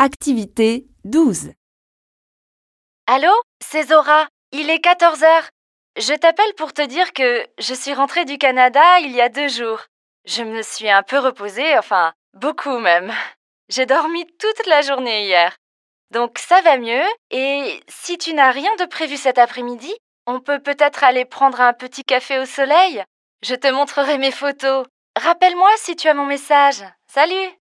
Activité 12. Allô, c'est Zora. Il est 14 heures. Je t'appelle pour te dire que je suis rentrée du Canada il y a deux jours. Je me suis un peu reposée, enfin, beaucoup même. J'ai dormi toute la journée hier. Donc ça va mieux, et si tu n'as rien de prévu cet après-midi, on peut peut-être aller prendre un petit café au soleil Je te montrerai mes photos. Rappelle-moi si tu as mon message. Salut